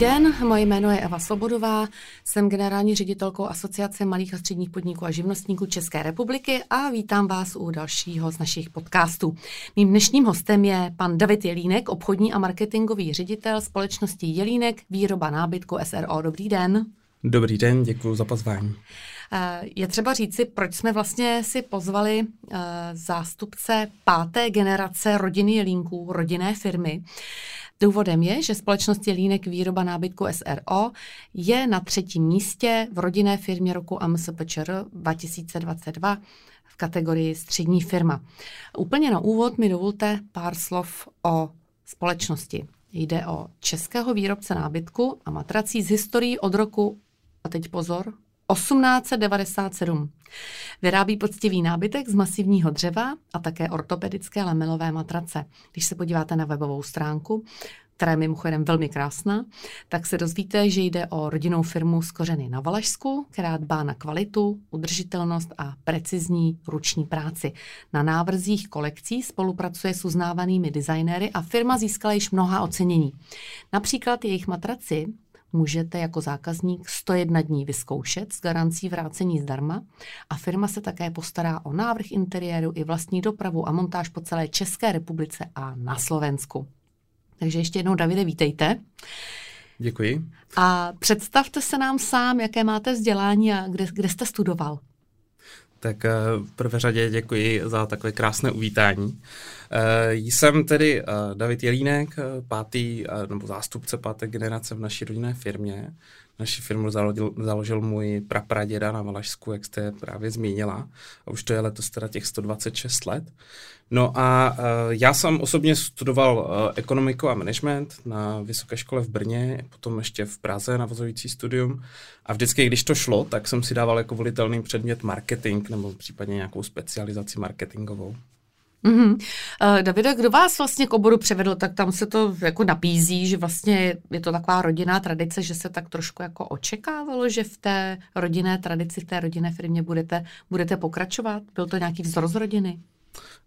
Den, moje jméno je Eva Svobodová, jsem generální ředitelkou Asociace malých a středních podniků a živnostníků České republiky a vítám vás u dalšího z našich podcastů. Mým dnešním hostem je pan David Jelínek, obchodní a marketingový ředitel společnosti Jelínek, výroba nábytku SRO. Dobrý den. Dobrý den, děkuji za pozvání. Eh, je třeba říci, proč jsme vlastně si pozvali eh, zástupce páté generace rodiny Jelínků, rodinné firmy. Důvodem je, že společnost Jelínek výroba nábytku SRO je na třetím místě v rodinné firmě roku AMSPČR 2022 v kategorii střední firma. Úplně na úvod mi dovolte pár slov o společnosti. Jde o českého výrobce nábytku a matrací z historií od roku, a teď pozor, 1897. Vyrábí poctivý nábytek z masivního dřeva a také ortopedické lamelové matrace. Když se podíváte na webovou stránku, která je mimochodem velmi krásná, tak se dozvíte, že jde o rodinnou firmu z kořeny na Valašsku, která dbá na kvalitu, udržitelnost a precizní ruční práci. Na návrzích kolekcí spolupracuje s uznávanými designéry a firma získala již mnoha ocenění. Například jejich matraci můžete jako zákazník 101 dní vyzkoušet s garancí vrácení zdarma a firma se také postará o návrh interiéru i vlastní dopravu a montáž po celé České republice a na Slovensku. Takže ještě jednou, Davide, vítejte. Děkuji. A představte se nám sám, jaké máte vzdělání a kde, kde jste studoval. Tak eh, v prvé řadě děkuji za takové krásné uvítání. Eh, jsem tedy eh, David Jelínek, pátý nebo zástupce páté generace v naší rodinné firmě. Naši firmu založil, založil můj prapraděda na Valašsku, jak jste právě zmínila. A už to je letos teda těch 126 let. No a uh, já jsem osobně studoval uh, ekonomiku a management na vysoké škole v Brně, potom ještě v Praze navazující studium. A vždycky, když to šlo, tak jsem si dával jako volitelný předmět marketing nebo případně nějakou specializaci marketingovou. Mm-hmm. Uh, Davida, kdo vás vlastně k oboru převedl, tak tam se to jako napízí, že vlastně je to taková rodinná tradice, že se tak trošku jako očekávalo, že v té rodinné tradici, v té rodinné firmě budete, budete pokračovat? Byl to nějaký vzor z rodiny?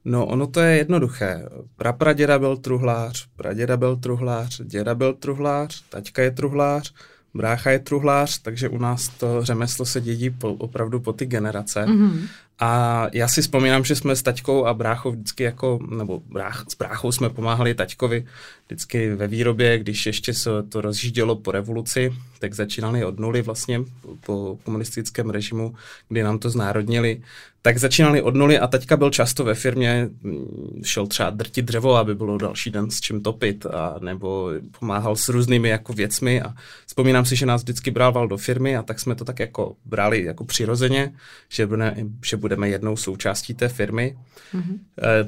No, ono to je jednoduché. Prapraděda byl truhlář, praděda byl truhlář, děda byl truhlář, taťka je truhlář, brácha je truhlář, takže u nás to řemeslo se dědí po, opravdu po ty generace. Mm-hmm. A já si vzpomínám, že jsme s taťkou a bráchou vždycky jako, nebo brách, s bráchou jsme pomáhali taťkovi vždycky ve výrobě, když ještě se to rozjíždělo po revoluci, tak začínali od nuly vlastně po komunistickém režimu, kdy nám to znárodnili tak začínali od nuly a teďka byl často ve firmě, šel třeba drtit dřevo, aby bylo další den s čím topit, a nebo pomáhal s různými jako věcmi a vzpomínám si, že nás vždycky brával do firmy a tak jsme to tak jako brali jako přirozeně, že, bude, že budeme jednou součástí té firmy. Mm-hmm.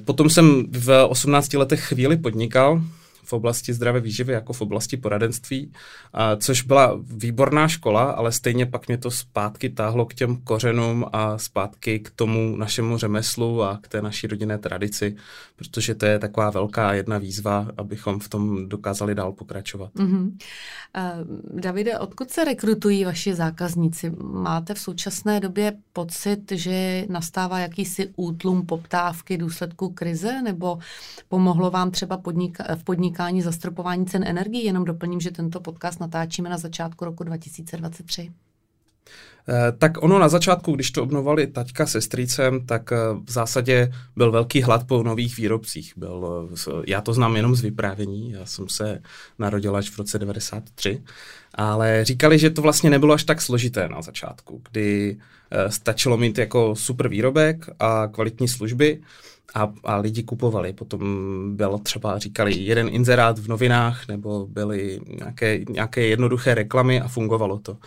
Potom jsem v 18 letech chvíli podnikal, v oblasti zdravé výživy jako v oblasti poradenství, a což byla výborná škola, ale stejně pak mě to zpátky táhlo k těm kořenům a zpátky k tomu našemu řemeslu a k té naší rodinné tradici, protože to je taková velká jedna výzva, abychom v tom dokázali dál pokračovat. Mm-hmm. Uh, Davide, odkud se rekrutují vaši zákazníci? Máte v současné době pocit, že nastává jakýsi útlum poptávky důsledku krize, nebo pomohlo vám třeba podnik- v podnikání podnikání zastropování cen energií. Jenom doplním, že tento podcast natáčíme na začátku roku 2023. Eh, tak ono na začátku, když to obnovali taťka se strýcem, tak eh, v zásadě byl velký hlad po nových výrobcích. Byl, eh, já to znám jenom z vyprávění, já jsem se narodil až v roce 93, ale říkali, že to vlastně nebylo až tak složité na začátku, kdy stačilo mít jako super výrobek a kvalitní služby, a, a lidi kupovali. Potom bylo třeba, říkali, jeden inzerát v novinách, nebo byly nějaké, nějaké jednoduché reklamy a fungovalo to.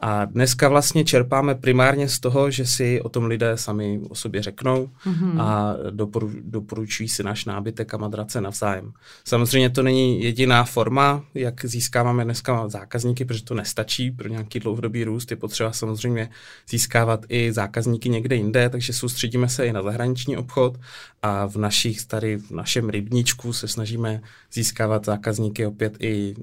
A dneska vlastně čerpáme primárně z toho, že si o tom lidé sami o sobě řeknou mm-hmm. a doporu, doporučují si náš nábytek a madrace navzájem. Samozřejmě to není jediná forma, jak získáváme dneska zákazníky, protože to nestačí pro nějaký dlouhodobý růst. Je potřeba samozřejmě získávat i zákazníky někde jinde, takže soustředíme se i na zahraniční obchod a v našich tady, v našem rybníčku se snažíme získávat zákazníky opět i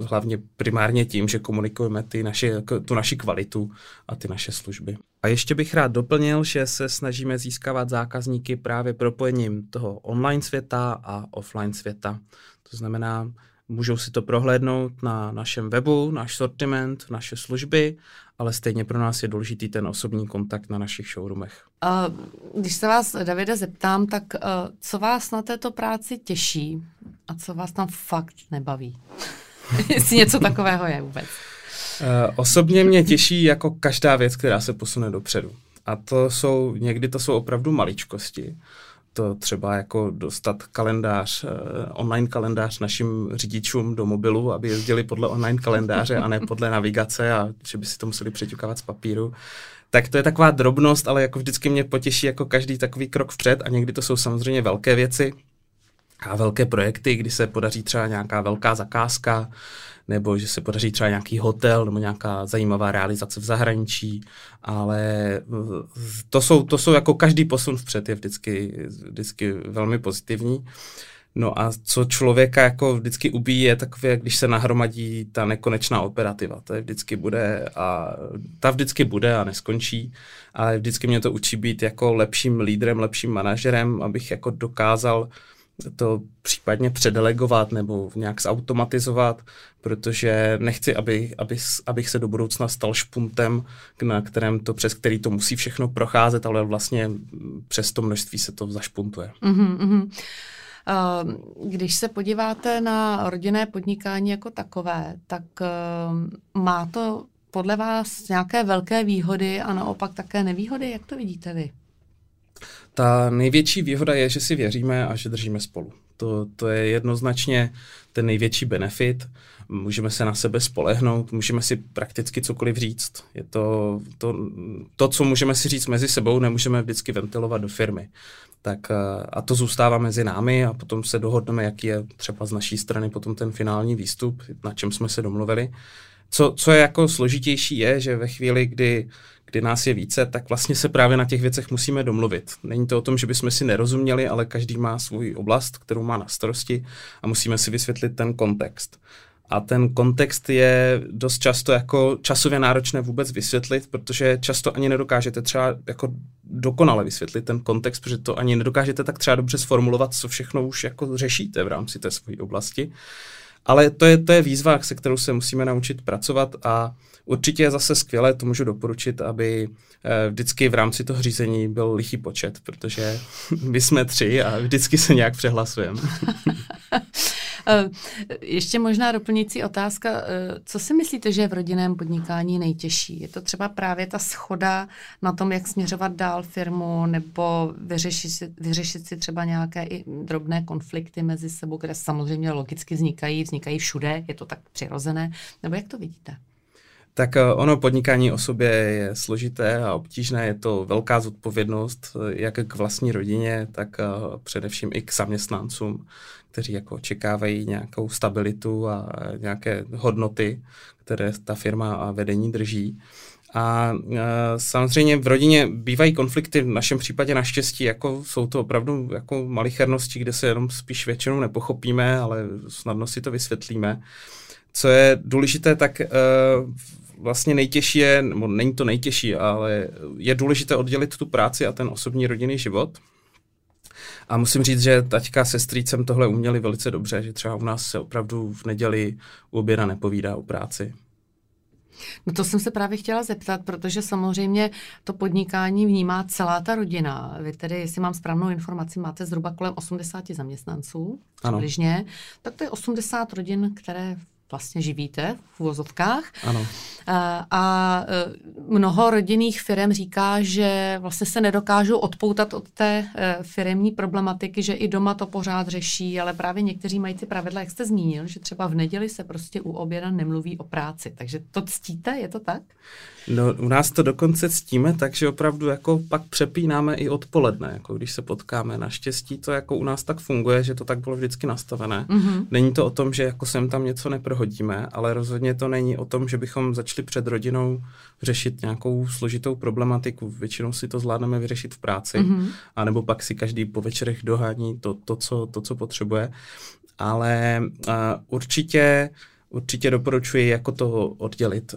hlavně primárně tím, že komunikujeme ty naše, tu naši naši kvalitu a ty naše služby. A ještě bych rád doplnil, že se snažíme získávat zákazníky právě propojením toho online světa a offline světa. To znamená, Můžou si to prohlédnout na našem webu, náš sortiment, naše služby, ale stejně pro nás je důležitý ten osobní kontakt na našich showroomech. Když se vás, Davide, zeptám, tak co vás na této práci těší a co vás tam fakt nebaví? Jestli něco takového je vůbec. Osobně mě těší jako každá věc, která se posune dopředu. A to jsou, někdy to jsou opravdu maličkosti to třeba jako dostat kalendář, uh, online kalendář našim řidičům do mobilu, aby jezdili podle online kalendáře a ne podle navigace a že by si to museli přeťukávat z papíru. Tak to je taková drobnost, ale jako vždycky mě potěší jako každý takový krok vpřed a někdy to jsou samozřejmě velké věci a velké projekty, kdy se podaří třeba nějaká velká zakázka, nebo že se podaří třeba nějaký hotel nebo nějaká zajímavá realizace v zahraničí, ale eh, to jsou, to jsou jako každý posun vpřed je vždycky, vždycky velmi pozitivní. No a co člověka jako vždycky ubíjí, je takové, když se nahromadí ta nekonečná operativa. To je vždycky bude a ta vždycky bude a neskončí, ale vždycky mě to učí být jako lepším lídrem, lepším manažerem, abych jako dokázal to případně předelegovat nebo nějak zautomatizovat, protože nechci, aby, aby, abych se do budoucna stal špuntem, na kterém to, přes který to musí všechno procházet, ale vlastně přes to množství se to zašpuntuje. Mm-hmm. Když se podíváte na rodinné podnikání jako takové, tak má to podle vás nějaké velké výhody a naopak také nevýhody? Jak to vidíte vy? Ta největší výhoda je, že si věříme a že držíme spolu. To, to je jednoznačně ten největší benefit. Můžeme se na sebe spolehnout, můžeme si prakticky cokoliv říct. Je to, to, to, co můžeme si říct mezi sebou, nemůžeme vždycky ventilovat do firmy. Tak a to zůstává mezi námi a potom se dohodneme, jaký je třeba z naší strany potom ten finální výstup, na čem jsme se domluvili. Co, co je jako složitější je, že ve chvíli, kdy kdy nás je více, tak vlastně se právě na těch věcech musíme domluvit. Není to o tom, že bychom si nerozuměli, ale každý má svůj oblast, kterou má na starosti a musíme si vysvětlit ten kontext. A ten kontext je dost často jako časově náročné vůbec vysvětlit, protože často ani nedokážete třeba jako dokonale vysvětlit ten kontext, protože to ani nedokážete tak třeba dobře sformulovat, co všechno už jako řešíte v rámci té své oblasti. Ale to je, to je výzva, se kterou se musíme naučit pracovat a určitě je zase skvělé, to můžu doporučit, aby eh, vždycky v rámci toho řízení byl lichý počet, protože my jsme tři a vždycky se nějak přehlasujeme. Eh, ještě možná doplňující otázka. Eh, co si myslíte, že je v rodinném podnikání nejtěžší? Je to třeba právě ta schoda na tom, jak směřovat dál firmu, nebo vyřešit si, vyřešit si třeba nějaké i drobné konflikty mezi sebou, které samozřejmě logicky vznikají, vznikají všude, je to tak přirozené, nebo jak to vidíte? Tak eh, ono podnikání o sobě je složité a obtížné, je to velká zodpovědnost jak k vlastní rodině, tak především i k zaměstnancům, kteří jako očekávají nějakou stabilitu a nějaké hodnoty, které ta firma a vedení drží. A e, samozřejmě v rodině bývají konflikty, v našem případě naštěstí, jako jsou to opravdu jako malichernosti, kde se jenom spíš většinou nepochopíme, ale snadno si to vysvětlíme. Co je důležité, tak e, vlastně nejtěžší je, nebo není to nejtěžší, ale je důležité oddělit tu práci a ten osobní rodinný život. A musím říct, že taťka se strýcem tohle uměli velice dobře, že třeba u nás se opravdu v neděli u oběda nepovídá o práci. No to jsem se právě chtěla zeptat, protože samozřejmě to podnikání vnímá celá ta rodina. Vy tedy, jestli mám správnou informaci, máte zhruba kolem 80 zaměstnanců, přibližně. Tak to je 80 rodin, které vlastně živíte v uvozovkách. Ano. A, a e, mnoho rodinných firm říká, že vlastně se nedokážou odpoutat od té e, firemní problematiky, že i doma to pořád řeší, ale právě někteří mají ty pravidla, jak jste zmínil, že třeba v neděli se prostě u oběda nemluví o práci. Takže to ctíte, je to tak? No, u nás to dokonce ctíme, takže opravdu jako pak přepínáme i odpoledne, jako když se potkáme. Naštěstí to jako u nás tak funguje, že to tak bylo vždycky nastavené. Mm-hmm. Není to o tom, že jako sem tam něco neprohodíme, ale rozhodně to není o tom, že bychom začali před rodinou řešit nějakou složitou problematiku. Většinou si to zvládneme vyřešit v práci, mm-hmm. anebo pak si každý po večerech dohání to, to, co, to co potřebuje. Ale uh, určitě, určitě doporučuji jako to oddělit.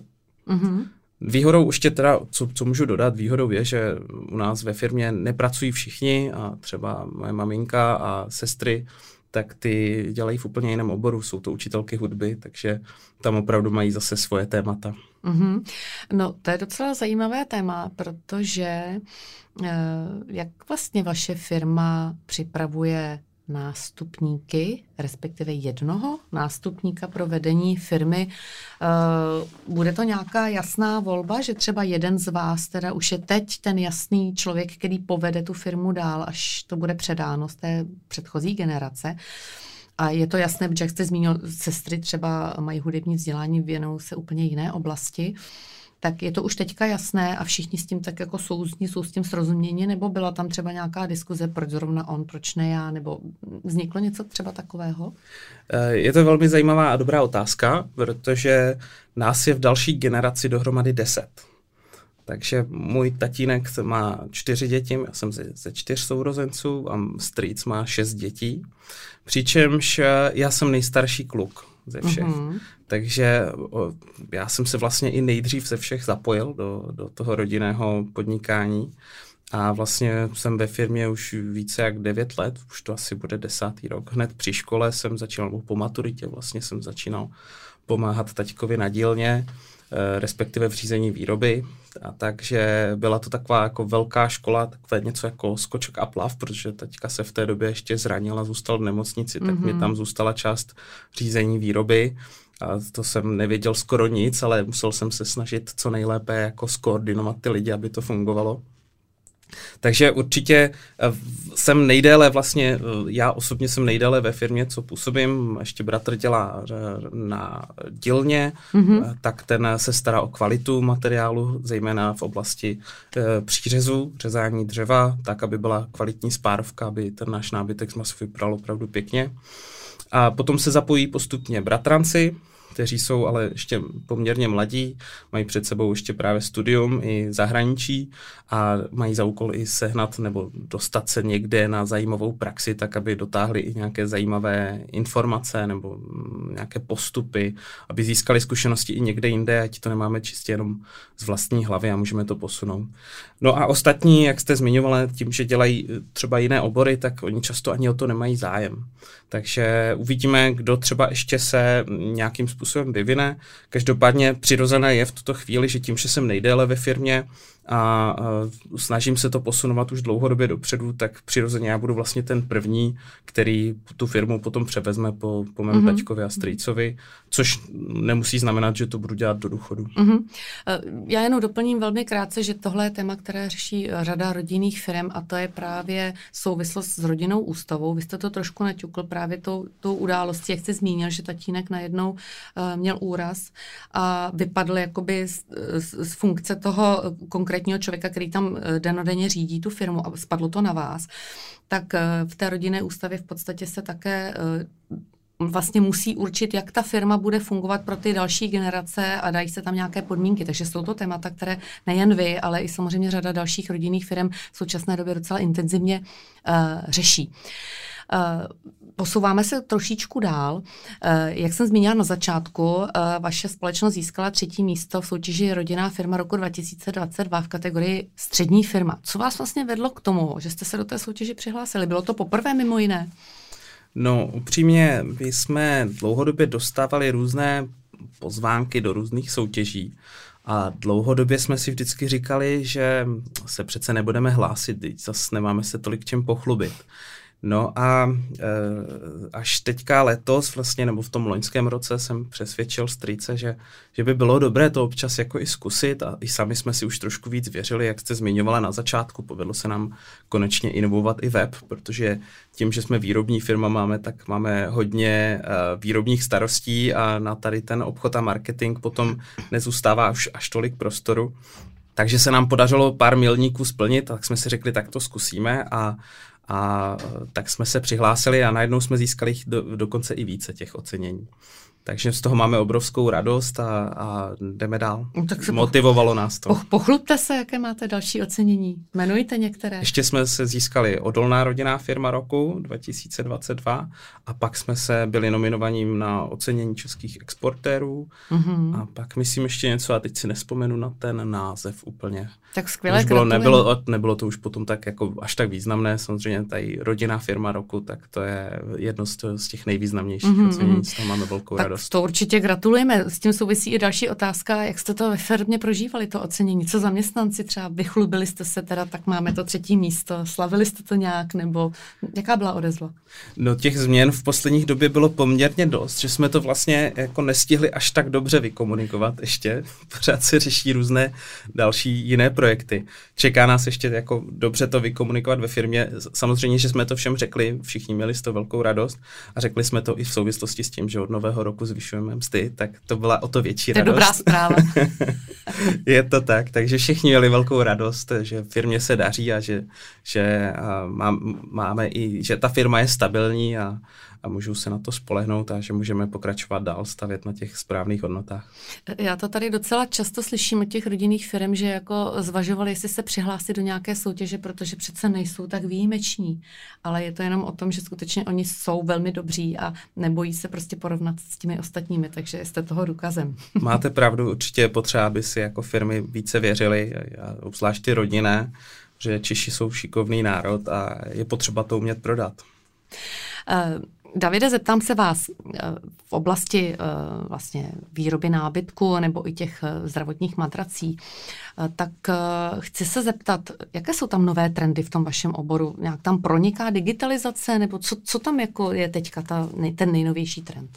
Mm-hmm. Výhodou ještě teda, co, co můžu dodat, výhodou je, že u nás ve firmě nepracují všichni a třeba moje maminka a sestry tak ty dělají v úplně jiném oboru, jsou to učitelky hudby, takže tam opravdu mají zase svoje témata. Mm-hmm. No, to je docela zajímavé téma, protože uh, jak vlastně vaše firma připravuje nástupníky, respektive jednoho nástupníka pro vedení firmy. Uh, bude to nějaká jasná volba, že třeba jeden z vás teda už je teď ten jasný člověk, který povede tu firmu dál, až to bude předáno z té předchozí generace. A je to jasné, protože jak jste zmínil, sestry třeba mají hudební vzdělání, věnou se úplně jiné oblasti. Uh, tak je to už teďka jasné a všichni s tím tak jako souzní, jsou s tím srozuměni, nebo byla tam třeba nějaká diskuze, proč zrovna on, proč ne já, nebo vzniklo něco třeba takového? Eh, je to velmi zajímavá a dobrá otázka, protože nás je v další generaci dohromady deset. Takže můj tatínek má čtyři děti, já jsem ze, ze čtyř sourozenců a strýc má šest dětí. Přičemž eh, já jsem nejstarší kluk ze všech. Mm-hmm. Takže o, já jsem se vlastně i nejdřív ze všech zapojil do, do toho rodinného podnikání. A vlastně jsem ve firmě už více jak 9 let, už to asi bude desátý rok. Hned při škole jsem začínal, nebo po maturitě vlastně jsem začínal pomáhat taťkovi na dílně, respektive v řízení výroby. A takže byla to taková jako velká škola, takové něco jako skoček a plav, protože teďka se v té době ještě zranila, zůstal v nemocnici, tak mm-hmm. mi tam zůstala část řízení výroby. A to jsem nevěděl skoro nic, ale musel jsem se snažit co nejlépe jako skoordinovat ty lidi, aby to fungovalo. Takže určitě eh, jsem nejdéle vlastně, eh, já osobně jsem nejdéle ve firmě, co působím, ještě bratr dělá eh, na dílně, mm-hmm. tak ten se stará o kvalitu materiálu, zejména v oblasti přířezu, řezání dřeva, tak, aby byla kvalitní spárovka, aby ten náš nábytek z masu vypadal opravdu pěkně. A potom se zapojí postupně bratranci, kteří jsou ale ještě poměrně mladí, mají před sebou ještě právě studium i zahraničí a mají za úkol i sehnat nebo dostat se někde na zajímavou praxi, tak aby dotáhli i nějaké zajímavé informace nebo mm, nějaké postupy, aby získali zkušenosti i někde jinde, ať to nemáme čistě jenom z vlastní hlavy a můžeme to posunout. No a ostatní, jak jste zmiňovala, tím, že dělají eh, třeba jiné obory, tak oni často ani o to nemají zájem. Takže uvidíme, kdo třeba ještě se nějakým způsobem vyvine. Každopádně přirozené je v tuto chvíli, že tím, že jsem nejdéle ve firmě, a uh, snažím se to posunovat už dlouhodobě dopředu, tak přirozeně já budu vlastně ten první, který tu firmu potom převezme po, po mém mm-hmm. taťkovi a strýcovi, což nemusí znamenat, že to budu dělat do důchodu. Mm-hmm. Já jenom doplním velmi krátce, že tohle je téma, které řeší řada rodinných firm a to je právě souvislost s rodinnou ústavou. Vy jste to trošku naťukl právě tou, tou událostí, jak jste zmínil, že tatínek najednou uh, měl úraz a vypadl jakoby z, z, z funkce toho konkrétního konkrétního člověka, který tam eh, denodenně řídí tu firmu a spadlo to na vás, tak eh, v té rodinné ústavě v podstatě se také eh, vlastně musí určit, jak ta firma bude fungovat pro ty další generace a dají se tam nějaké podmínky. Takže jsou to témata, které nejen vy, ale i samozřejmě řada dalších rodinných firm v současné době docela intenzivně uh, řeší. Uh, Posouváme se trošičku dál. Eh, jak jsem zmínila na začátku, eh, vaše společnost získala třetí místo v soutěži Rodinná firma roku 2022 v kategorii střední firma. Co vás vlastně vedlo k tomu, že jste se do té soutěže přihlásili? Bylo to poprvé mimo jiné? No, upřímně, my jsme dlouhodobě dostávali různé pozvánky do různých soutěží. A dlouhodobě jsme si vždycky říkali, že se přece nebudeme hlásit, zase nemáme se tolik čem pochlubit. No a e, až teďka letos, vlastně, nebo v tom loňském roce jsem přesvědčil strýce, že, že by bylo dobré to občas jako i zkusit a i sami jsme si už trošku víc věřili, jak jste zmiňovala na začátku, povedlo se nám konečně inovovat i web, protože tím, že jsme výrobní firma máme, tak máme hodně uh, výrobních starostí a na tady ten obchod a marketing potom nezůstává už až tolik prostoru. Takže se nám podařilo pár milníků splnit, tak jsme si řekli, tak to zkusíme a a tak jsme se přihlásili a najednou jsme získali do, dokonce i více těch ocenění. Takže z toho máme obrovskou radost a, a jdeme dál. No, tak se Motivovalo nás to. Pochlupte se, jaké máte další ocenění. Jmenujte některé. Ještě jsme se získali Odolná rodinná firma roku 2022 a pak jsme se byli nominovaním na ocenění českých exportérů mm-hmm. a pak myslím ještě něco a teď si nespomenu na ten název úplně. Tak skvěle. bylo, nebylo, nebylo to už potom tak jako až tak významné, samozřejmě tady rodinná firma roku, tak to je jedno z, z těch nejvýznamnějších mm-hmm. ocenění, z toho máme velkou tak radost. To určitě gratulujeme. S tím souvisí i další otázka, jak jste to ve firmě prožívali, to ocenění, co zaměstnanci třeba vychlubili jste se teda, tak máme to třetí místo, slavili jste to nějak, nebo jaká byla odezva? No těch změn v posledních době bylo poměrně dost, že jsme to vlastně jako nestihli až tak dobře vykomunikovat ještě. Pořád se řeší různé další jiné projekty. Čeká nás ještě jako dobře to vykomunikovat ve firmě. Samozřejmě, že jsme to všem řekli, všichni měli z toho velkou radost a řekli jsme to i v souvislosti s tím, že od nového roku zvyšujeme mzdy, tak to byla o to větší to radost. dobrá zpráva. je to tak, takže všichni měli velkou radost, že firmě se daří a že, že má, máme i, že ta firma je stabilní a, a můžou se na to spolehnout a že můžeme pokračovat dál, stavět na těch správných hodnotách. Já to tady docela často slyším od těch rodinných firm, že jako zvažovali, jestli se přihlásit do nějaké soutěže, protože přece nejsou tak výjimeční. Ale je to jenom o tom, že skutečně oni jsou velmi dobří a nebojí se prostě porovnat s těmi ostatními, takže jste toho důkazem. Máte pravdu, určitě je potřeba, aby si jako firmy více věřili, obzvlášť ty rodinné, že Češi jsou šikovný národ a je potřeba to umět prodat. Uh, Davide, zeptám se vás eh, v oblasti eh, vlastně výroby nábytku nebo i těch eh, zdravotních matrací, tak chci se zeptat, jaké jsou tam nové trendy v tom vašem oboru? Nějak tam proniká digitalizace nebo co, co tam jako je teďka ta, ten nejnovější trend?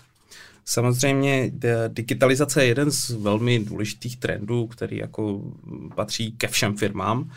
Samozřejmě digitalizace je jeden z velmi důležitých trendů, který jako patří ke všem firmám.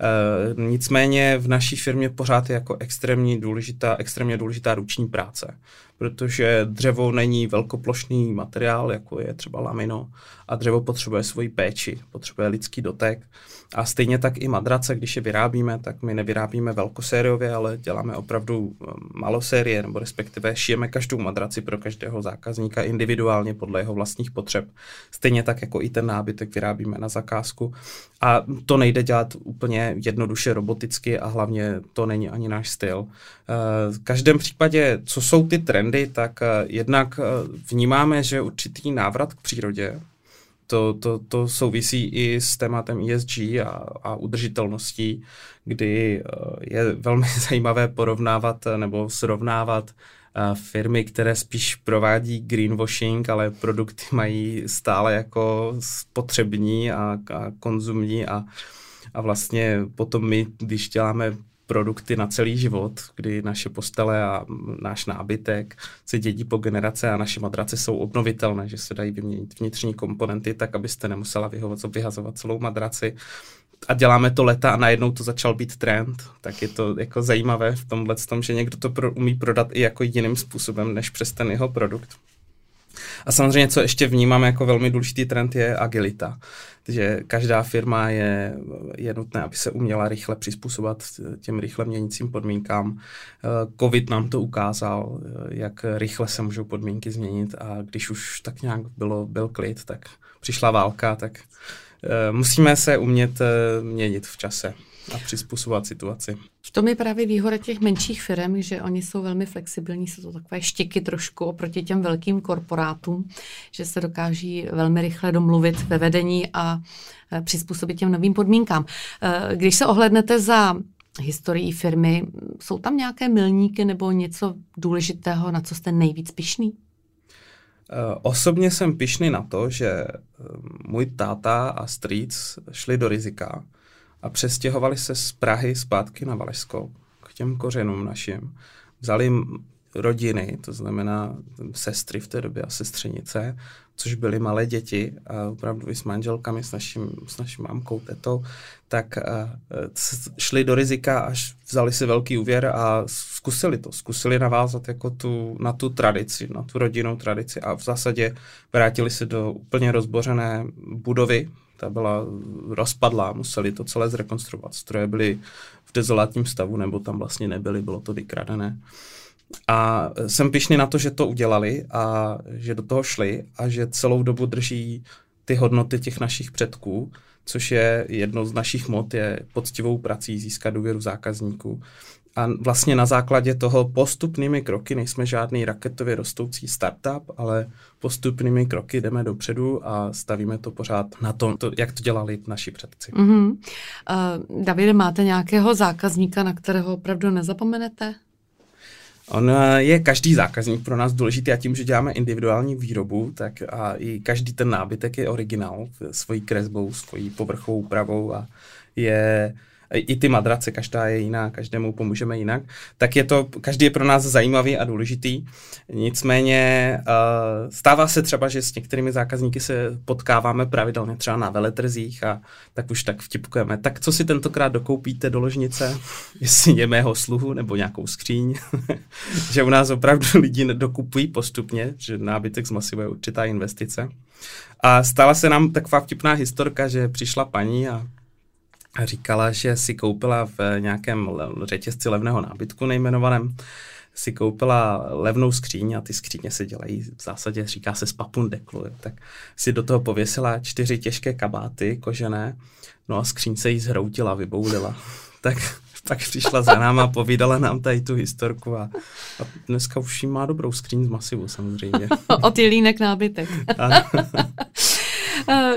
E, nicméně v naší firmě pořád je jako extrémně důležitá, extrémně důležitá ruční práce, protože dřevo není velkoplošný materiál, jako je třeba lamino, a dřevo potřebuje svoji péči, potřebuje lidský dotek. A stejně tak i madrace, když je vyrábíme, tak my nevyrábíme velkosériově, ale děláme opravdu eh, malosérie, nebo respektive šijeme každou madraci pro každého zákazníka individuálně podle jeho vlastních potřeb. Stejně tak jako i ten nábytek vyrábíme na zakázku. A to nejde dělat úplně jednoduše roboticky a hlavně to není ani náš styl. Eh, v každém případě, co jsou ty trendy, tak eh, jednak vnímáme, že určitý návrat k přírodě, to, to, to souvisí i s tématem ESG a, a udržitelností, kdy eh, je velmi zajímavé porovnávat eh, nebo srovnávat eh, firmy, které spíš provádí greenwashing, ale produkty mají stále jako spotřební a, a konzumní a, a vlastně potom my, když děláme produkty na celý život, kdy naše postele a náš nábytek se dědí po generace a naše madrace jsou obnovitelné, že se dají vyměnit vnitřní komponenty tak, abyste nemusela vyhazovat celou madraci. A děláme to leta a najednou to začal být trend, tak je to jako zajímavé v tomhle tom, že někdo to pro, umí prodat i jako jiným způsobem, než přes ten jeho produkt. A samozřejmě, co ještě vnímám jako velmi důležitý trend, je agilita. Takže každá firma je, je nutné, aby se uměla rychle přizpůsobovat těm rychle měnícím podmínkám. Covid nám to ukázal, jak rychle se můžou podmínky změnit a když už tak nějak bylo, byl klid, tak přišla válka, tak eh, musíme se umět eh, měnit v čase a přizpůsobovat situaci. V tom je právě výhoda těch menších firm, že oni jsou velmi flexibilní, jsou to takové štiky trošku oproti těm velkým korporátům, že se dokáží velmi rychle domluvit ve vedení a e, přizpůsobit těm novým podmínkám. E, když se ohlednete za historií firmy, jsou tam nějaké milníky nebo něco důležitého, na co jste nejvíc pišný? E, osobně jsem pišný na to, že můj táta a strýc šli do rizika a přestěhovali se z Prahy zpátky na Valešsko k těm kořenům našim. Vzali rodiny, to znamená sestry v té době a sestřenice, což byly malé děti a opravdu i s manželkami, s, naším, s naší mámkou, tetou, tak a, šli do rizika, až vzali si velký úvěr a zkusili to. Zkusili navázat jako tu, na tu tradici, na tu rodinnou tradici a v zásadě vrátili se do úplně rozbořené budovy, ta byla rozpadlá, museli to celé zrekonstruovat. Stroje byly v dezolátním stavu, nebo tam vlastně nebyly, bylo to vykradené. A jsem pišný na to, že to udělali a že do toho šli a že celou dobu drží ty hodnoty těch našich předků, což je jedno z našich mod, je poctivou prací získat důvěru zákazníků. A vlastně na základě toho postupnými kroky, nejsme žádný raketově rostoucí startup, ale postupnými kroky jdeme dopředu a stavíme to pořád na tom, to, jak to dělali naši předci. Mm-hmm. Uh, Davide, máte nějakého zákazníka, na kterého opravdu nezapomenete? On eh, je každý zákazník pro nás důležitý a tím, že děláme individuální výrobu, tak a i každý ten nábytek je originál svojí kresbou, svojí povrchovou úpravou a je i ty madrace, každá je jiná, každému pomůžeme jinak, tak je to, každý je pro nás zajímavý a důležitý. Nicméně uh, stává se třeba, že s některými zákazníky se potkáváme pravidelně třeba na veletrzích a tak už tak vtipkujeme. Tak co si tentokrát dokoupíte do ložnice? Jestli je mého sluhu nebo nějakou skříň? že u nás opravdu lidi dokupují postupně, že nábytek z masivu je určitá investice. A stala se nám taková vtipná historka, že přišla paní a říkala, že si koupila v nějakém řetězci levného nábytku nejmenovaném, si koupila levnou skříň a ty skříně se dělají v zásadě, říká se z papundeklu, tak si do toho pověsila čtyři těžké kabáty kožené, no a skříň se jí zhroutila, vyboulila. tak pak přišla za náma, povídala nám tady tu historku a, a dneska už jí má dobrou skříň z masivu samozřejmě. Od jelínek nábytek.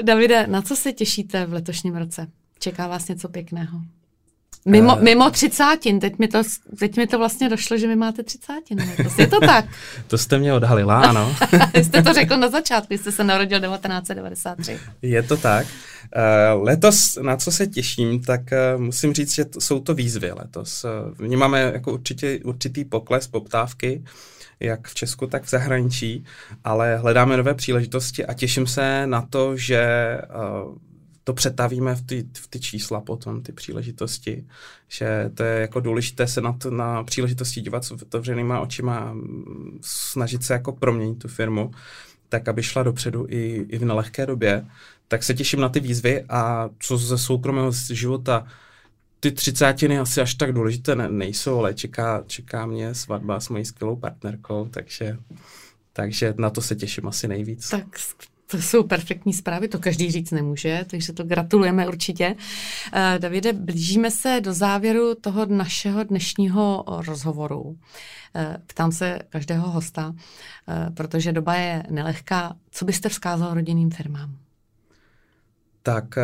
Davide, na co se těšíte v letošním roce? Čeká vás něco pěkného? Mimo, uh, mimo třicátin, teď mi, to, teď mi to vlastně došlo, že vy máte třicátin. Je to tak? to jste mě odhalila, ano. jste to řekl na začátku, jste se narodil 1993. Je to tak. Uh, letos, na co se těším, tak uh, musím říct, že to, jsou to výzvy letos. Vnímáme jako určitě, určitý pokles poptávky, jak v Česku, tak v zahraničí, ale hledáme nové příležitosti a těším se na to, že to přetavíme v ty, v ty čísla potom, ty příležitosti, že to je jako důležité se na, to, na příležitosti dívat s otevřenýma očima snažit se jako proměnit tu firmu, tak aby šla dopředu i, i v nelehké době. Tak se těším na ty výzvy a co ze soukromého života ty třicátiny asi až tak důležité ne, nejsou, ale čeká, čeká mě svatba s mojí skvělou partnerkou, takže, takže na to se těším asi nejvíc. Tak to jsou perfektní zprávy, to každý říct nemůže, takže to gratulujeme určitě. Uh, Davide, blížíme se do závěru toho našeho dnešního rozhovoru. Uh, ptám se každého hosta, uh, protože doba je nelehká. Co byste vzkázal rodinným firmám? Tak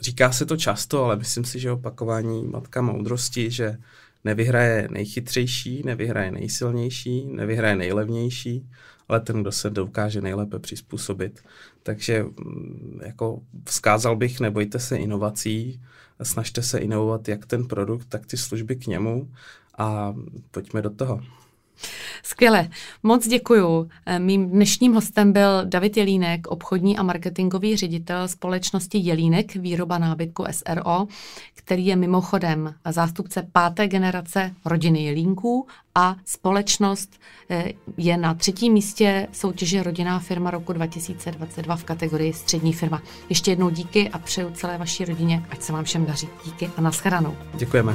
říká se to často, ale myslím si, že opakování matka moudrosti, že nevyhraje nejchytřejší, nevyhraje nejsilnější, nevyhraje nejlevnější, ale ten, kdo se dokáže nejlépe přizpůsobit. Takže mm, jako vzkázal bych, nebojte se inovací, snažte se inovovat jak ten produkt, tak ty služby k němu a pojďme do toho. Skvěle, moc děkuju. Eh, mým dnešním hostem byl David Jelínek, obchodní a marketingový ředitel společnosti Jelínek, výroba nábytku SRO, který je mimochodem zástupce páté generace rodiny Jelínků a společnost eh, je na třetím místě soutěže Rodinná firma roku 2022 v kategorii střední firma. Ještě jednou díky a přeju celé vaší rodině, ať se vám všem daří. Díky a nashledanou. Děkujeme.